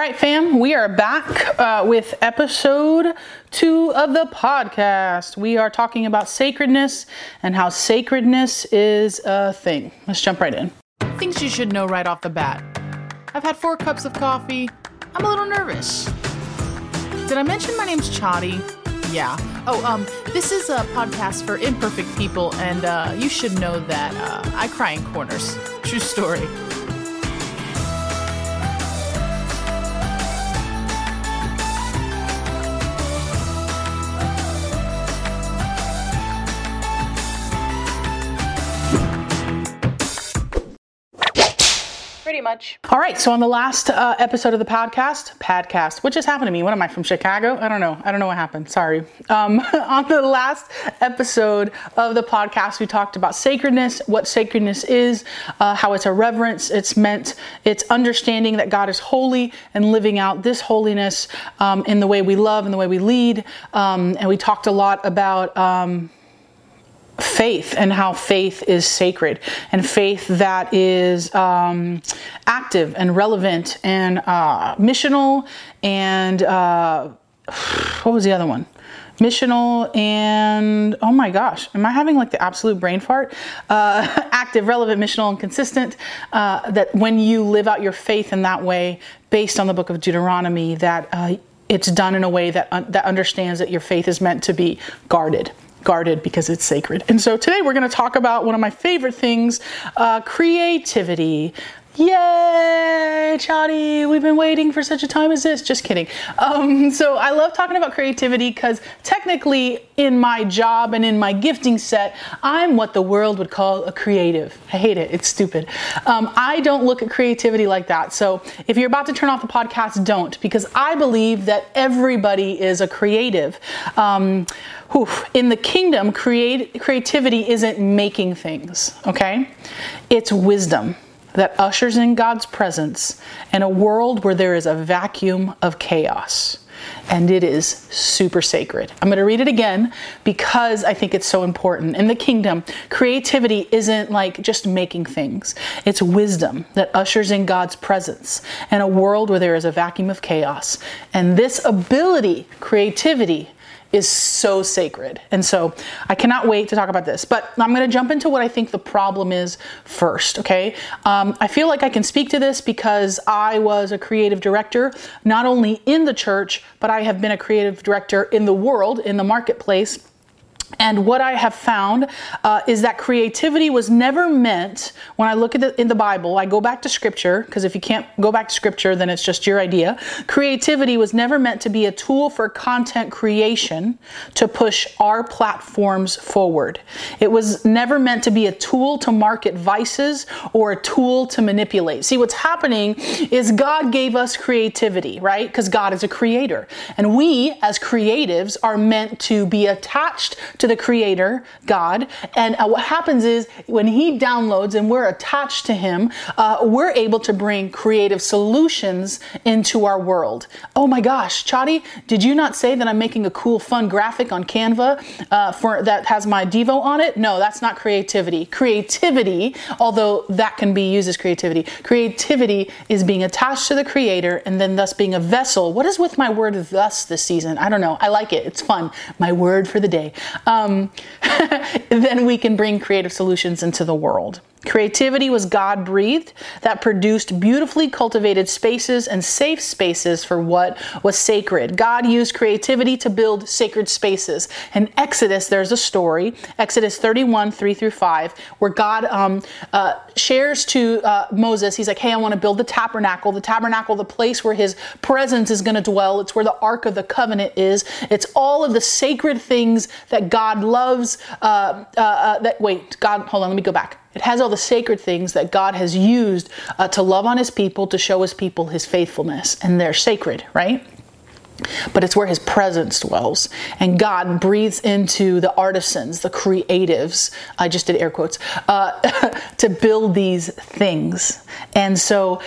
right, fam, we are back uh, with episode two of the podcast. We are talking about sacredness and how sacredness is a thing. Let's jump right in. Things you should know right off the bat. I've had four cups of coffee. I'm a little nervous. Did I mention my name's Chari? Yeah. Oh, um, this is a podcast for imperfect people, and uh, you should know that uh, I cry in corners. True story. Pretty much. All right. So on the last uh, episode of the podcast, podcast, what just happened to me? What am I from Chicago? I don't know. I don't know what happened. Sorry. Um, on the last episode of the podcast, we talked about sacredness, what sacredness is, uh, how it's a reverence. It's meant. It's understanding that God is holy and living out this holiness um, in the way we love and the way we lead. Um, and we talked a lot about um, faith and how faith is sacred and faith that is um, active and relevant and uh, missional and uh, what was the other one? missional and oh my gosh am i having like the absolute brain fart uh, active relevant missional and consistent uh, that when you live out your faith in that way based on the book of deuteronomy that uh, it's done in a way that, that understands that your faith is meant to be guarded guarded because it's sacred. And so today we're going to talk about one of my favorite things uh, creativity. Yay, Chari, we've been waiting for such a time as this. Just kidding. Um, so I love talking about creativity because technically, in my job and in my gifting set, I'm what the world would call a creative. I hate it, it's stupid. Um, I don't look at creativity like that. So if you're about to turn off the podcast, don't, because I believe that everybody is a creative. Um, in the kingdom, create, creativity isn't making things, okay? It's wisdom that ushers in God's presence in a world where there is a vacuum of chaos. And it is super sacred. I'm going to read it again because I think it's so important. In the kingdom, creativity isn't like just making things, it's wisdom that ushers in God's presence in a world where there is a vacuum of chaos. And this ability, creativity, is so sacred. And so I cannot wait to talk about this. But I'm going to jump into what I think the problem is first, okay? Um, I feel like I can speak to this because I was a creative director, not only in the church, but I have been a creative director in the world, in the marketplace and what I have found uh, is that creativity was never meant, when I look at it in the Bible, I go back to scripture, because if you can't go back to scripture, then it's just your idea. Creativity was never meant to be a tool for content creation to push our platforms forward. It was never meant to be a tool to market vices or a tool to manipulate. See, what's happening is God gave us creativity, right? Because God is a creator. And we, as creatives, are meant to be attached to the creator, God. And uh, what happens is when he downloads and we're attached to him, uh, we're able to bring creative solutions into our world. Oh my gosh, Chari, did you not say that I'm making a cool, fun graphic on Canva uh, for that has my Devo on it? No, that's not creativity. Creativity, although that can be used as creativity, creativity is being attached to the creator and then thus being a vessel. What is with my word thus this season? I don't know. I like it. It's fun. My word for the day Um, then we can bring creative solutions into the world. Creativity was God breathed that produced beautifully cultivated spaces and safe spaces for what was sacred. God used creativity to build sacred spaces. In Exodus, there's a story, Exodus 31, 3 through 5, where God um, uh, shares to uh, Moses, he's like, hey, I want to build the tabernacle. The tabernacle, the place where his presence is going to dwell. It's where the Ark of the Covenant is. It's all of the sacred things that God loves. Uh, uh, uh that Wait, God, hold on, let me go back. It has all the sacred things that God has used uh, to love on his people, to show his people his faithfulness, and they're sacred, right? But it's where his presence dwells. And God breathes into the artisans, the creatives, I just did air quotes, uh, to build these things. And so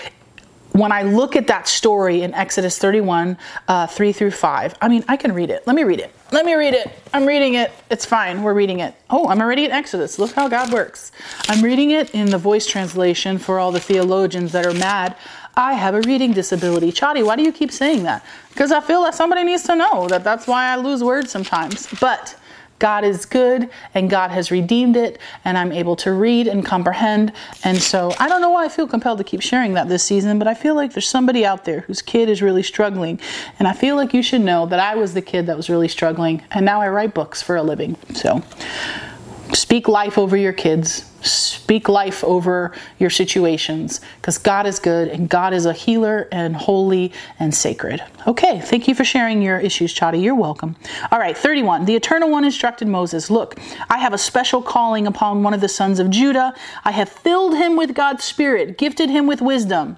when I look at that story in Exodus 31, uh, 3 through 5, I mean, I can read it. Let me read it. Let me read it. I'm reading it. It's fine. We're reading it. Oh, I'm already in Exodus. Look how God works. I'm reading it in the voice translation for all the theologians that are mad I have a reading disability. Chari, why do you keep saying that? Because I feel that somebody needs to know that that's why I lose words sometimes. But God is good and God has redeemed it, and I'm able to read and comprehend. And so I don't know why I feel compelled to keep sharing that this season, but I feel like there's somebody out there whose kid is really struggling. And I feel like you should know that I was the kid that was really struggling, and now I write books for a living. So speak life over your kids Speak life over your situations because God is good and God is a healer and holy and sacred. Okay, thank you for sharing your issues, Chari. You're welcome. All right, 31. The Eternal One instructed Moses Look, I have a special calling upon one of the sons of Judah. I have filled him with God's Spirit, gifted him with wisdom.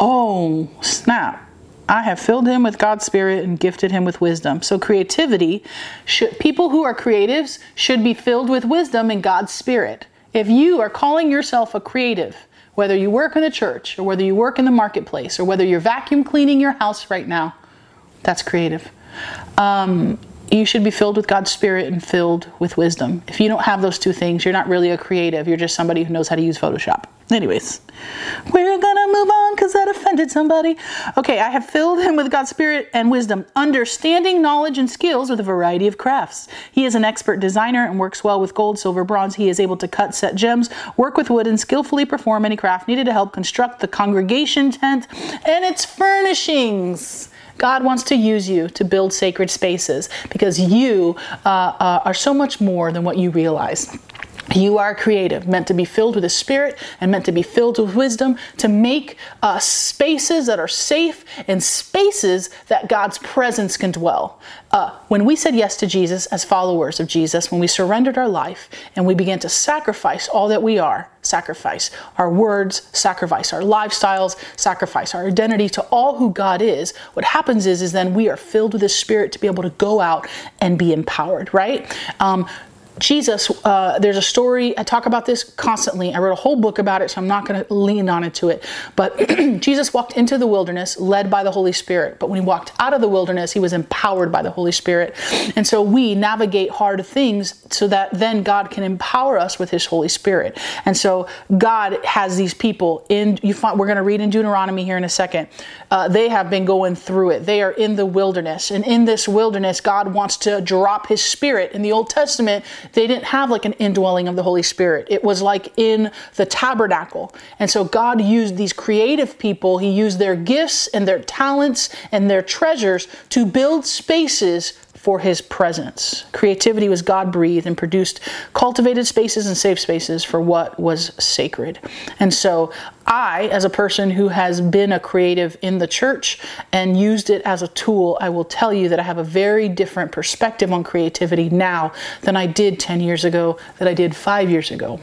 Oh, snap. I have filled him with God's Spirit and gifted him with wisdom. So creativity should people who are creatives should be filled with wisdom and God's Spirit. If you are calling yourself a creative, whether you work in the church or whether you work in the marketplace or whether you're vacuum cleaning your house right now, that's creative. Um, you should be filled with God's Spirit and filled with wisdom. If you don't have those two things, you're not really a creative. You're just somebody who knows how to use Photoshop. Anyways, we're gonna move on because that offended somebody. Okay, I have filled him with God's Spirit and wisdom, understanding, knowledge, and skills with a variety of crafts. He is an expert designer and works well with gold, silver, bronze. He is able to cut, set gems, work with wood, and skillfully perform any craft needed to help construct the congregation tent and its furnishings. God wants to use you to build sacred spaces because you uh, uh, are so much more than what you realize. You are creative, meant to be filled with the Spirit and meant to be filled with wisdom to make uh, spaces that are safe and spaces that God's presence can dwell. Uh, when we said yes to Jesus as followers of Jesus, when we surrendered our life and we began to sacrifice all that we are, sacrifice our words, sacrifice our lifestyles, sacrifice our identity to all who God is, what happens is, is then we are filled with the Spirit to be able to go out and be empowered, right? Um, Jesus, uh, there's a story, I talk about this constantly. I wrote a whole book about it, so I'm not going to lean on it to it. But Jesus walked into the wilderness led by the Holy Spirit. But when he walked out of the wilderness, he was empowered by the Holy Spirit. And so we navigate hard things so that then God can empower us with his Holy Spirit. And so God has these people in, you find, we're going to read in Deuteronomy here in a second. Uh, they have been going through it. They are in the wilderness. And in this wilderness, God wants to drop his spirit. In the Old Testament, they didn't have like an indwelling of the Holy Spirit. It was like in the tabernacle. And so God used these creative people, He used their gifts and their talents and their treasures to build spaces for his presence. Creativity was God breathed and produced cultivated spaces and safe spaces for what was sacred. And so, I, as a person who has been a creative in the church and used it as a tool, I will tell you that I have a very different perspective on creativity now than I did 10 years ago, that I did five years ago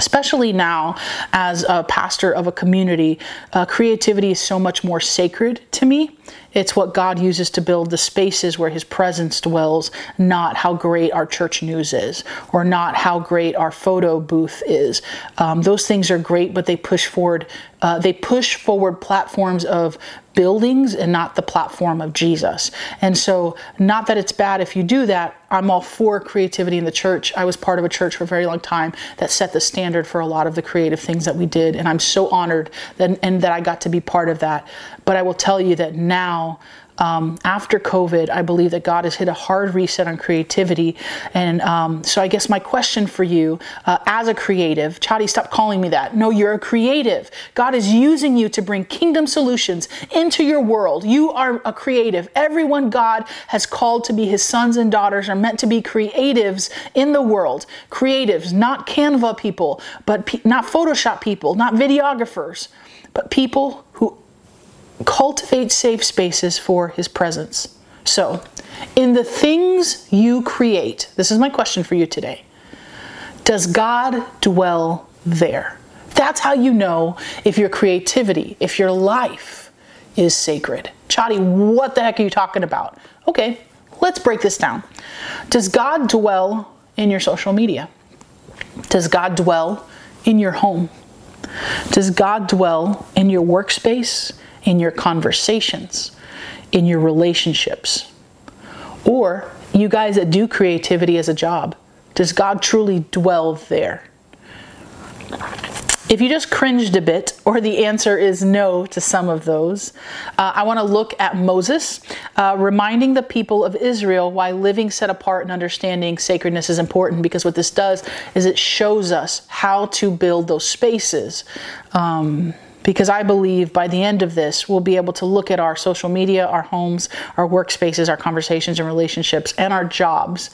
especially now as a pastor of a community, uh, creativity is so much more sacred to me. It's what God uses to build the spaces where His presence dwells, not how great our church news is or not how great our photo booth is. Um, those things are great, but they push forward. Uh, they push forward platforms of buildings and not the platform of Jesus. And so, not that it's bad if you do that. I'm all for creativity in the church. I was part of a church for a very long time that set the standard for a lot of the creative things that we did, and I'm so honored that and that I got to be part of that. But I will tell you that now um, after COVID, I believe that God has hit a hard reset on creativity. And um, so I guess my question for you uh, as a creative, Chari, stop calling me that. No, you're a creative. God is using you to bring kingdom solutions into your world. You are a creative. Everyone God has called to be his sons and daughters are meant to be creatives in the world. Creatives, not Canva people, but pe- not Photoshop people, not videographers, but people who cultivate safe spaces for his presence. So, in the things you create, this is my question for you today. Does God dwell there? That's how you know if your creativity, if your life is sacred. Chari, what the heck are you talking about? Okay, let's break this down. Does God dwell in your social media? Does God dwell in your home? Does God dwell in your workspace, in your conversations, in your relationships? Or you guys that do creativity as a job, does God truly dwell there? if you just cringed a bit, or the answer is no to some of those, uh, I want to look at Moses, uh, reminding the people of Israel why living set apart and understanding sacredness is important. Because what this does is it shows us how to build those spaces. Um, because I believe by the end of this, we'll be able to look at our social media, our homes, our workspaces, our conversations and relationships, and our jobs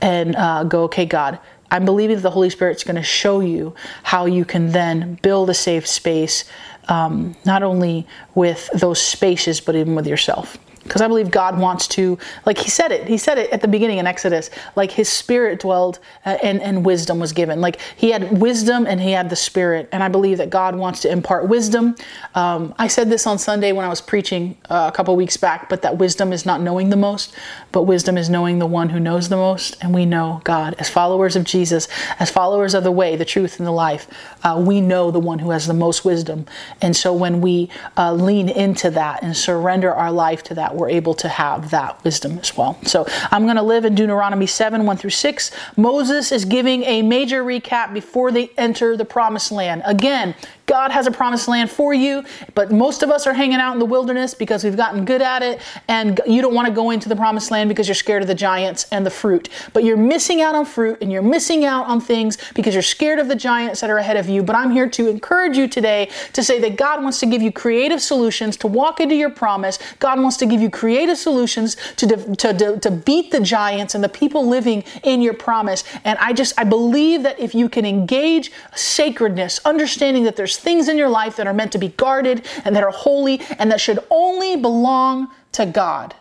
and uh, go, okay, God, I'm believing that the Holy Spirit's going to show you how you can then build a safe space, um, not only with those spaces, but even with yourself because I believe God wants to, like He said it. He said it at the beginning in Exodus. Like His Spirit dwelled, uh, and and wisdom was given. Like He had wisdom and He had the Spirit. And I believe that God wants to impart wisdom. Um, I said this on Sunday when I was preaching uh, a couple weeks back. But that wisdom is not knowing the most, but wisdom is knowing the one who knows the most. And we know God as followers of Jesus, as followers of the way, the truth, and the life. Uh, we know the one who has the most wisdom. And so when we uh, lean into that and surrender our life to that we're able to have that wisdom as well. So I'm going to live in Deuteronomy 7 1 through 6. Moses is giving a major recap before they enter the promised land. Again, God has a promised land for you, but most of us are hanging out in the wilderness because we've gotten good at it, and you don't want to go into the promised land because you're scared of the giants and the fruit. But you're missing out on fruit and you're missing out on things because you're scared of the giants that are ahead of you. But I'm here to encourage you today to say that God wants to give you creative solutions to walk into your promise. God wants to give you creative solutions to, to, to, to beat the giants and the people living in your promise. And I just, I believe that if you can engage sacredness, understanding that things in your life that are meant to be guarded and that are holy and that should only belong to God.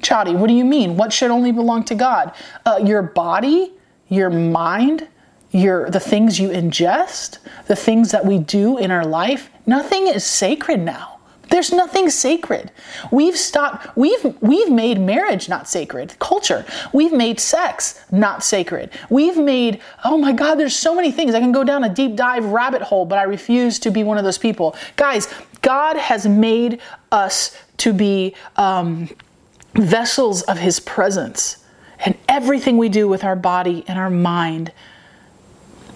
Chari, what do you mean? What should only belong to God? Uh, your body, your mind, your the things you ingest, the things that we do in our life. Nothing is sacred now. There's nothing sacred. We've stopped we've we've made marriage not sacred. Culture. We've made sex not sacred. We've made oh my god, there's so many things. I can go down a deep dive rabbit hole, but I refuse to be one of those people. Guys, God has made us to be um, vessels of his presence. And everything we do with our body and our mind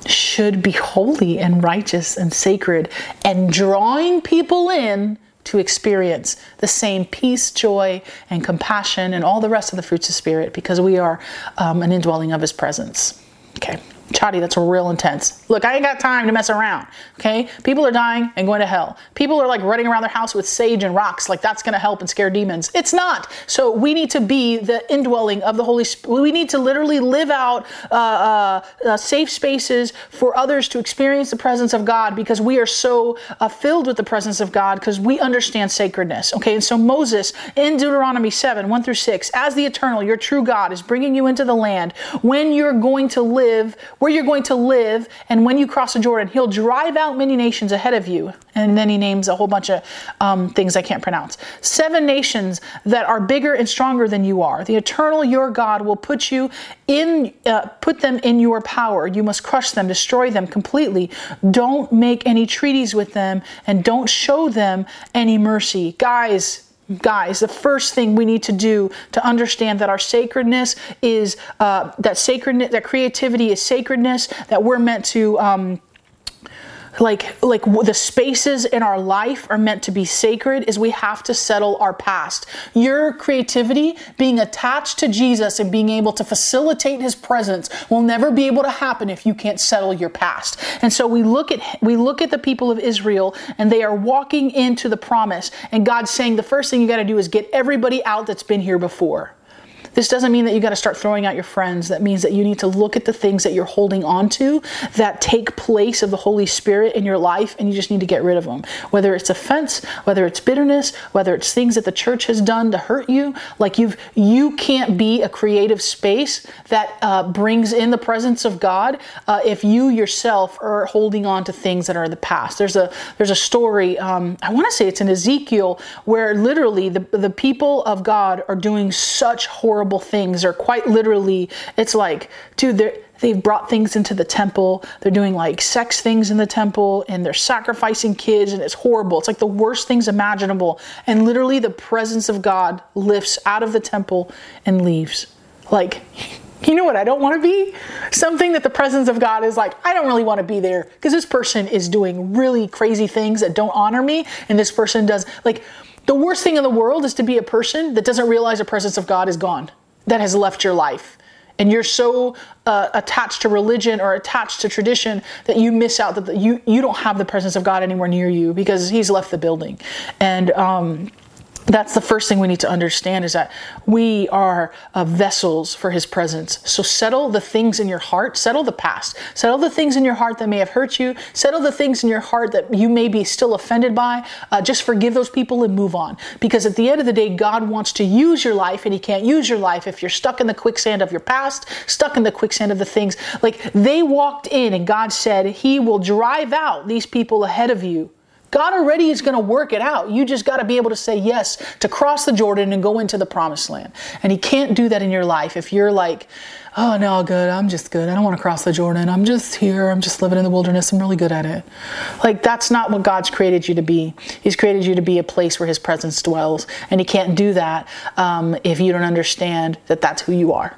should be holy and righteous and sacred and drawing people in to experience the same peace, joy, and compassion and all the rest of the fruits of Spirit because we are um, an indwelling of His presence. Okay. Chari, that's real intense. Look, I ain't got time to mess around. Okay? People are dying and going to hell. People are like running around their house with sage and rocks, like that's to help and scare demons. It's not. So we need to be the indwelling of the Holy Spirit. We need to literally live out uh, uh, uh, safe spaces for others to experience the presence of God because we are so uh, filled with the presence of God because we understand sacredness. Okay? And so Moses in Deuteronomy 7 1 through 6, as the eternal, your true God is bringing you into the land when you're going to live where you're going to live, and when you cross the Jordan, he'll drive out many nations ahead of you. And then he names a whole bunch of um, things I can't pronounce. Seven nations that are bigger and stronger than you are. The eternal your God will put you in, uh, put them in your power. You must crush them, destroy them completely. Don't make any treaties with them, and don't show them any mercy. Guys, guys the first thing we need to do to understand that our sacredness is uh, that sacredness that creativity is sacredness that we're meant to um, like like the spaces in our life are meant to be sacred is we have to settle our past. Your creativity being attached to jesus and being able to facilitate his presence will never be able to happen if you can't settle your past. And so we look at we look at the people of israel and they are walking into the promise and god's saying the first thing you got to do is get everybody out that's been here before this doesn't mean that you got to start throwing out your friends. That means that you need to look at the things that you're holding on to that take place of the Holy Spirit in your life and you just need to get rid of them. Whether it's offense, whether it's bitterness, whether it's things that the church has done to hurt you, like you've you can't be a creative space that uh, brings in the presence of God uh, if you yourself are holding on to things that are in the past. There's a there's a story. Um, I want to say it's in Ezekiel where literally the the people of God are doing such horrible horrible things or quite literally it's like dude they they've brought things into the temple they're doing like sex things in the temple and they're sacrificing kids and it's horrible it's like the worst things imaginable and literally the presence of god lifts out of the temple and leaves like You know what I don't want to be? Something that the presence of God is like, I don't really want to be there because this person is doing really crazy things that don't honor me. And this person does, like, the worst thing in the world is to be a person that doesn't realize the presence of God is gone, that has left your life. And you're so uh, attached to religion or attached to tradition that you miss out that you you don't have the presence of God anywhere near you because He's left the building. And um, that's the first thing we need to understand is that we are uh, vessels for his presence. So settle the things in your heart, settle the past, settle the things in your heart that may have hurt you, settle the things in your heart that you may be still offended by. Uh, just forgive those people and move on. Because at the end of the day, God wants to use your life and he can't use your life if you're stuck in the quicksand of your past, stuck in the quicksand of the things. Like they walked in and God said, He will drive out these people ahead of you God already is going to work it out. You just got to be able to say yes to cross the Jordan and go into the promised land. And He can't do that in your life if you're like, oh, no, good. I'm just good. I don't want to cross the Jordan. I'm just here. I'm just living in the wilderness. I'm really good at it. Like, that's not what God's created you to be. He's created you to be a place where His presence dwells. And He can't do that um, if you don't understand that that's who you are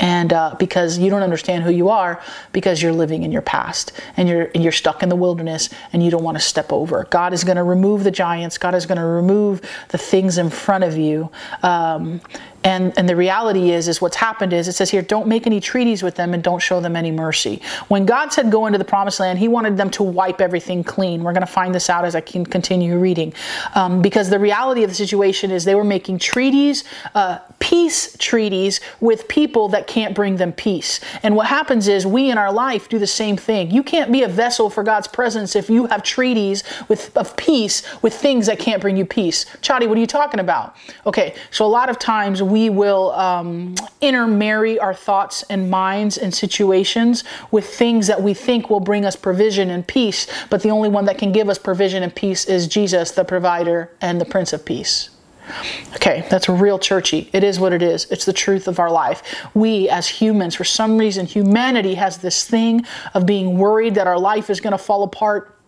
and uh, because you don't understand who you are because you're living in your past and you're and you're stuck in the wilderness and you don't want to step over. God is going to remove the giants. God is going to remove the things in front of you um, and, and the reality is, is what's happened is it says here, don't make any treaties with them and don't show them any mercy. When God said go into the promised land, he wanted them to wipe everything clean. We're going to find this out as I can continue reading. Um, because the reality of the situation is they were making treaties, uh, peace treaties with people that can't bring them peace. And what happens is we in our life do the same thing. You can't be a vessel for God's presence if you have treaties with, of peace with things that can't bring you peace. Chari, what are you talking about? Okay, so a lot of times we will um, intermarry our thoughts and minds and situations with things that we think will bring us provision and peace, but the only one that can give us provision and peace is Jesus, the provider and the Prince of Peace. Okay, that's real churchy. It is what it is. It's the truth of our life. We, as humans, for some reason, humanity has this thing of being worried that our life is going to fall apart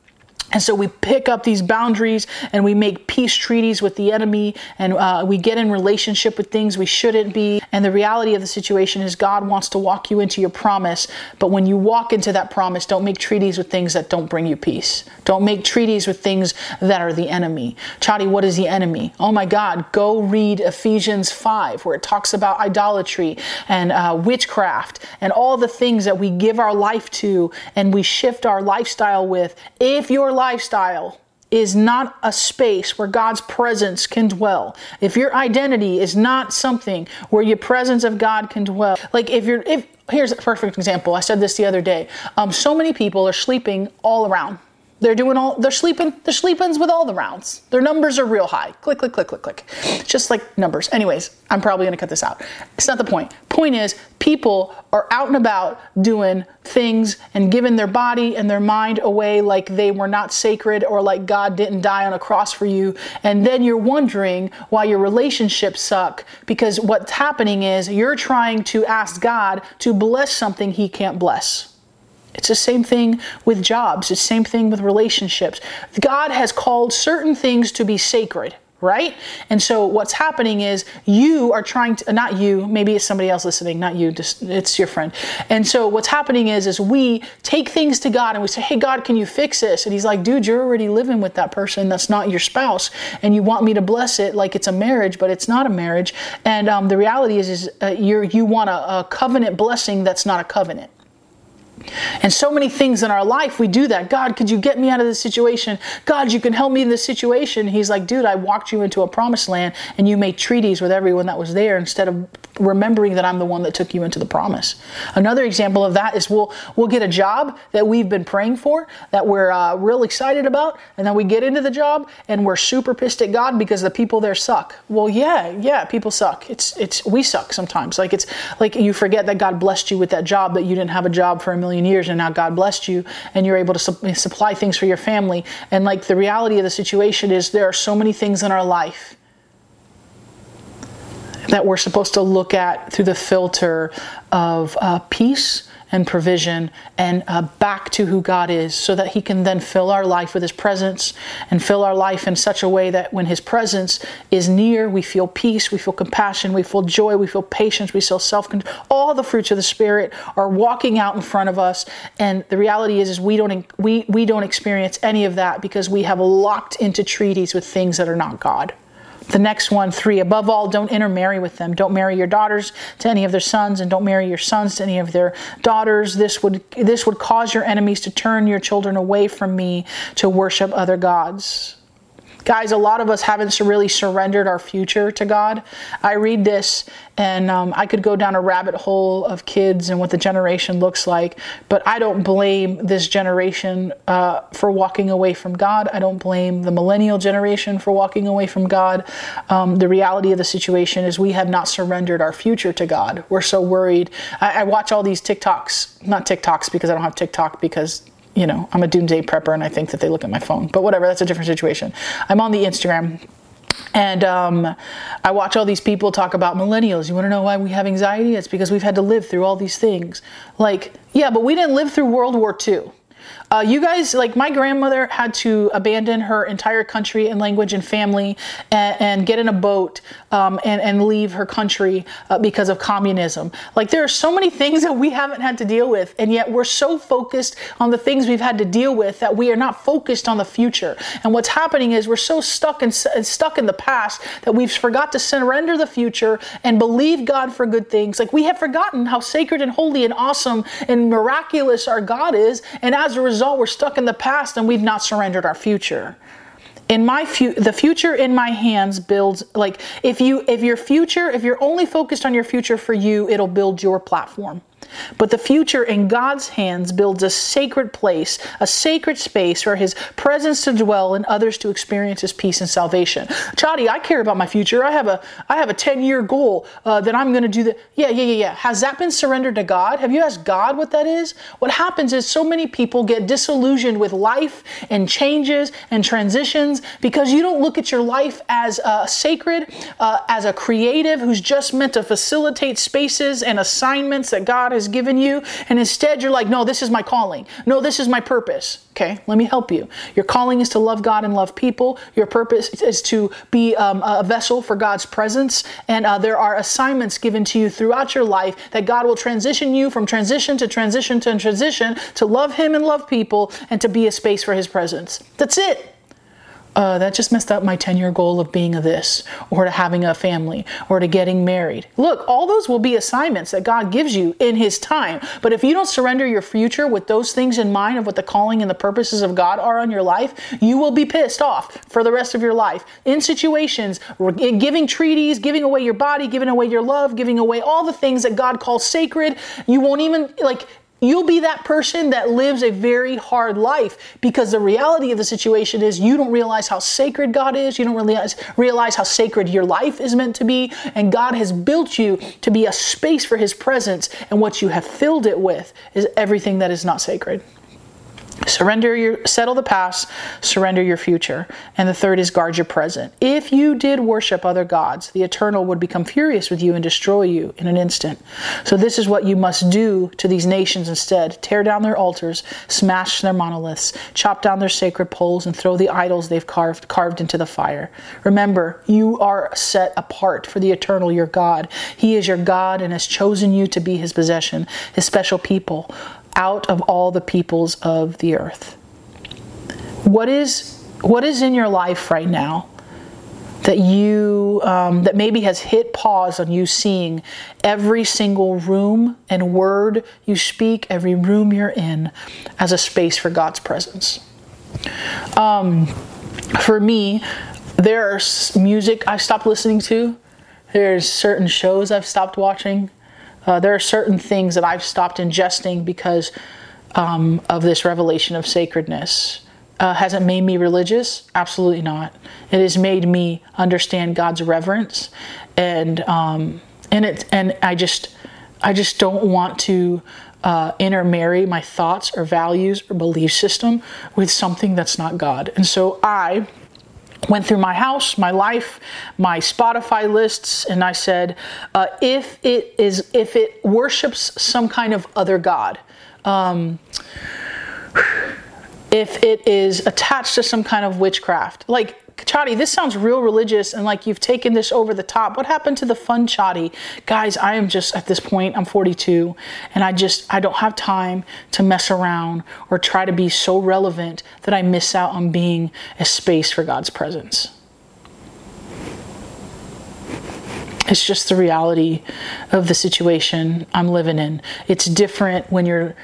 and so we pick up these boundaries and we make peace treaties with the enemy and uh, we get in relationship with things we shouldn't be. And the reality of the situation is God wants to walk you into your promise. But when you walk into that promise, don't make treaties with things that don't bring you peace. Don't make treaties with things that are the enemy. Chari, what is the enemy? Oh my God, go read Ephesians 5, where it talks about idolatry and uh, witchcraft and all the things that we give our life to and we shift our lifestyle with. If your lifestyle is not a space where God's presence can dwell, if your identity is not something where your presence of God can dwell, like if you're, if here's a perfect example. I said this the other day. Um, so many people are sleeping all around. They're doing all they're sleeping they're sleepings with all the rounds. Their numbers are real high. Click click click click click. Just like numbers. Anyways, I'm probably going to cut this out. It's not the point. Point is people are out and about doing things and giving their body and their mind away like they were not sacred or like God didn't die on a cross for you. And then you're wondering why your relationships suck because what's happening is you're trying to ask God to bless something he can't bless. It's the same thing with jobs. It's the same thing with relationships. God has called certain things to be sacred, right? And so what's happening is you are trying to not you, maybe it's somebody else listening, not you, just it's your friend. And so what's happening is is we take things to God and we say, "Hey God, can you fix this?" And he's like, "Dude, you're already living with that person that's not your spouse, and you want me to bless it like it's a marriage, but it's not a marriage." And um, the reality is is uh, you you want a, a covenant blessing that's not a covenant. And so many things in our life, we do that. God, could you get me out of this situation? God, you can help me in this situation. He's like, dude, I walked you into a promised land and you made treaties with everyone that was there instead of remembering that I'm the one that took you into the promise. Another example of that is we'll we'll get a job that we've been praying for, that we're uh, real excited about, and then we get into the job and we're super pissed at God because the people there suck. Well, yeah, yeah, people suck. It's it's we suck sometimes. Like it's like you forget that God blessed you with that job that you didn't have a job for a million years and now God blessed you and you're able to su- supply things for your family. And like the reality of the situation is there are so many things in our life that we're supposed to look at through the filter of uh, peace and provision and uh, back to who God is so that He can then fill our life with His presence and fill our life in such a way that when His presence is near, we feel peace, we feel compassion, we feel joy, we feel patience, we feel self control. All the fruits of the Spirit are walking out in front of us. And the reality is, is we don't, we, we don't experience any of that because we have locked into treaties with things that are not God. The next one, three, above all, don't intermarry with them. Don't marry your daughters to any of their sons, and don't marry your sons to any of their daughters. This would this would cause your enemies to turn your children away from me to worship other gods. Guys, a lot of us haven't really surrendered our future to God. I read this and um, I could go down a rabbit hole of kids and what the generation looks like, but I don't blame this generation uh, for walking away from God. I don't blame the millennial generation for walking away from God. Um, the reality of the situation is we have not surrendered our future to God. We're so worried. I, I watch all these TikToks, not TikToks because I don't have TikTok because you know, I'm a doomsday prepper and I think that they look at my phone. But whatever, that's a different situation. I'm on the Instagram and um, I watch all these people talk about millennials. You want to know why we have anxiety? It's because we've had to live through all these things. Like, yeah, but we didn't live through World War II. Uh, you guys, like my grandmother had to abandon her entire country and language and family and, and get in a boat um, and, and leave her country uh, because of communism. Like there are so many things that we haven't had to deal with, and yet we're so focused on the things we've had to deal with that we are not focused on the future. And what's happening is we're so stuck in stuck in the past that we've forgot to surrender the future and believe God for good things. Like we have forgotten how sacred and holy and awesome and miraculous our God is, and as a result result, we're stuck in the past and we've not surrendered our future. In my fu- the future in my hands builds like if you if your future if you're only focused on your future for you, it'll build your platform. But the future in God's hands builds a sacred place, a sacred space for His presence to dwell and others to experience His peace and salvation. Chari, I care about my future. I have a I have a ten year goal uh, that I'm going to do that. Yeah, yeah, yeah, yeah. Has that been surrendered to God? Have you asked God what that is? What happens is so many people get disillusioned with life and changes and transitions because you don't look at your life as uh, sacred, uh, as a creative who's just meant to facilitate spaces and assignments that God has given you, and instead you're like, no, this is my calling. No, this is my purpose. Okay, let me help you. Your calling is to love God and love people. Your purpose is to be um, a vessel for God's presence. And uh, there are assignments given to you throughout your life that God will transition you from transition to transition to transition to love Him and love people and to be a space for His presence. That's it uh, that just messed up my 10 year goal of being a this, or to having a family, or to getting married. Look, all those will be assignments that God gives you in His time. But if you don't surrender your future with those things in mind of what the calling and the purposes of God are on your life, you will be pissed off for the rest of your life. In situations, in giving treaties, giving away your body, giving away your love, giving away all the things that God calls sacred, you won't even, like, You'll be that person that lives a very hard life because the reality of the situation is you don't realize how sacred God is. You don't realize, realize how sacred your life is meant to be. And God has built you to be a space for His presence. And what you have filled it with is everything that is not sacred. Surrender your settle the past, surrender your future. And the third is guard your present. If you did worship other gods, the eternal would become furious with you and destroy you in an instant. So this is what you must do to these nations instead. Tear down their altars, smash their monoliths, chop down their sacred poles and throw the idols they've carved carved into the fire. Remember, you are set apart for the eternal your God. He is your God and has chosen you to be his possession, his special people out of all the peoples of the earth. What is what is in your life right now that you um, that maybe has hit pause on you seeing every single room and word you speak, every room you're in, as a space for God's presence. Um, for me, there's music I've stopped listening to. There's certain shows I've stopped watching. Uh, there are certain things that I've stopped ingesting because um, of this revelation of sacredness. Uh, has it made me religious? Absolutely not. It has made me understand God's reverence, and um, and it and I just I just don't want to uh, intermarry my thoughts or values or belief system with something that's not God. And so I went through my house, my life, my Spotify lists, and I said, uh, if it is, if it worships some kind of other god, um, if it is attached to some kind of witchcraft, like Chari, this sounds real religious and like you've taken this over the top. What happened to the fun Chari? Guys, I am just at this point, I'm 42, and I just, I don't have time to mess around or try to be so relevant that I miss out on being a space for God's presence. It's just the reality of the situation I'm living in. It's different when you're,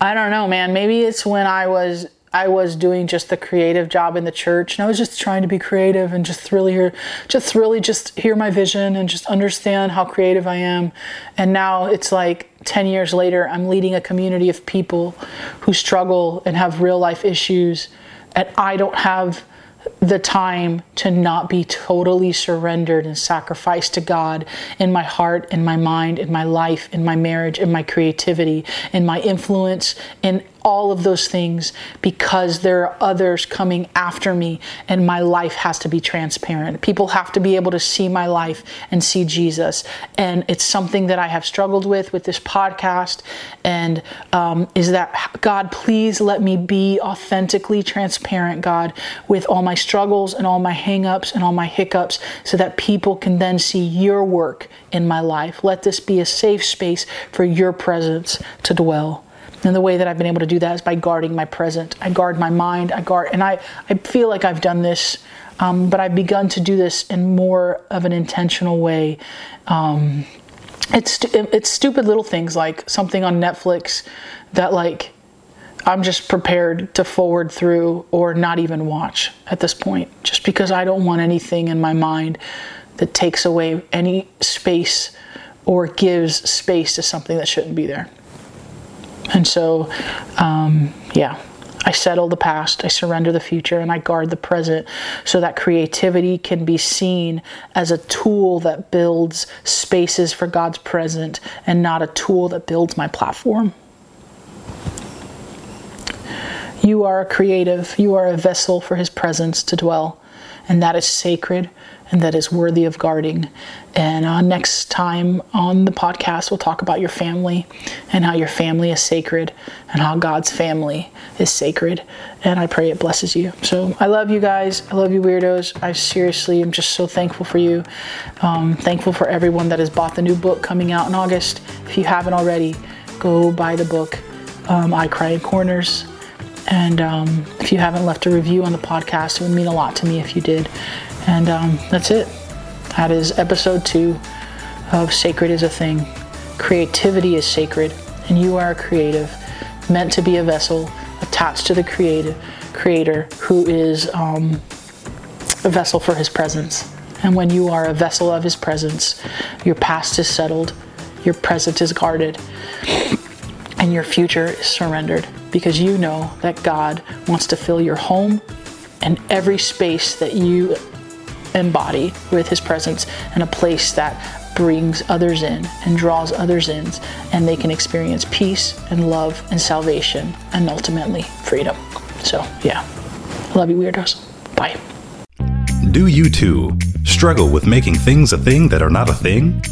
I don't know, man. Maybe it's when I was I was doing just the creative job in the church and I was just trying to be creative and just really hear just really just hear my vision and just understand how creative I am. And now it's like 10 years later I'm leading a community of people who struggle and have real life issues and I don't have the time to not be totally surrendered and sacrificed to God in my heart, in my mind, in my life, in my marriage, in my creativity, in my influence, in all of those things because there are others coming after me and my life has to be transparent. People have to be able to see my life and see Jesus. And it's something that I have struggled with with this podcast. And um, is that, God, please let me be authentically transparent, God, with all my struggles and all my hangups and all my hiccups so that people can then see your work in my life. Let this be a safe space for your presence to dwell. And the way that I've been able to do that is by guarding my present. I guard my mind. I guard, and I, I feel like I've done this, um, but I've begun to do this in more of an intentional way. Um, it's it's stupid little things like something on Netflix that like I'm just prepared to forward through or not even watch at this point, just because I don't want anything in my mind that takes away any space or gives space to something that shouldn't be there. And so, um, yeah, I settle the past, I surrender the future, and I guard the present so that creativity can be seen as a tool that builds spaces for God's present and not a tool that builds my platform. You are a creative, you are a vessel for His presence to dwell, and that is sacred and that is worthy of guarding. And uh, next time on the podcast, we'll talk about your family and how your family is sacred and how God's family is sacred. And I pray it blesses you. So I love you guys. I love you, weirdos. I seriously am just so thankful for you. Um, thankful for everyone that has bought the new book coming out in August. If you haven't already, go buy the book, um, I Cry in Corners. And um, if you haven't left a review on the podcast, it would mean a lot to me if you did. And um, that's it. That is episode two of Sacred is a Thing. Creativity is sacred, and you are a creative, meant to be a vessel attached to the creative creator who is um, a vessel for his presence. And when you are a vessel of his presence, your past is settled, your present is guarded, and your future is surrendered because you know that God wants to fill your home and every space that you embody with his presence and a place that brings others in and draws others in and they can experience peace and love and salvation and ultimately freedom. So, yeah. Love you, weirdos. Bye. Do you too struggle with making things a thing that are not a thing?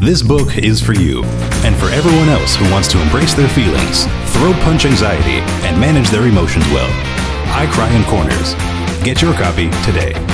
This book is for you and for everyone else who wants to embrace their feelings, throw punch anxiety, and manage their emotions well. I Cry in Corners. Get your copy today.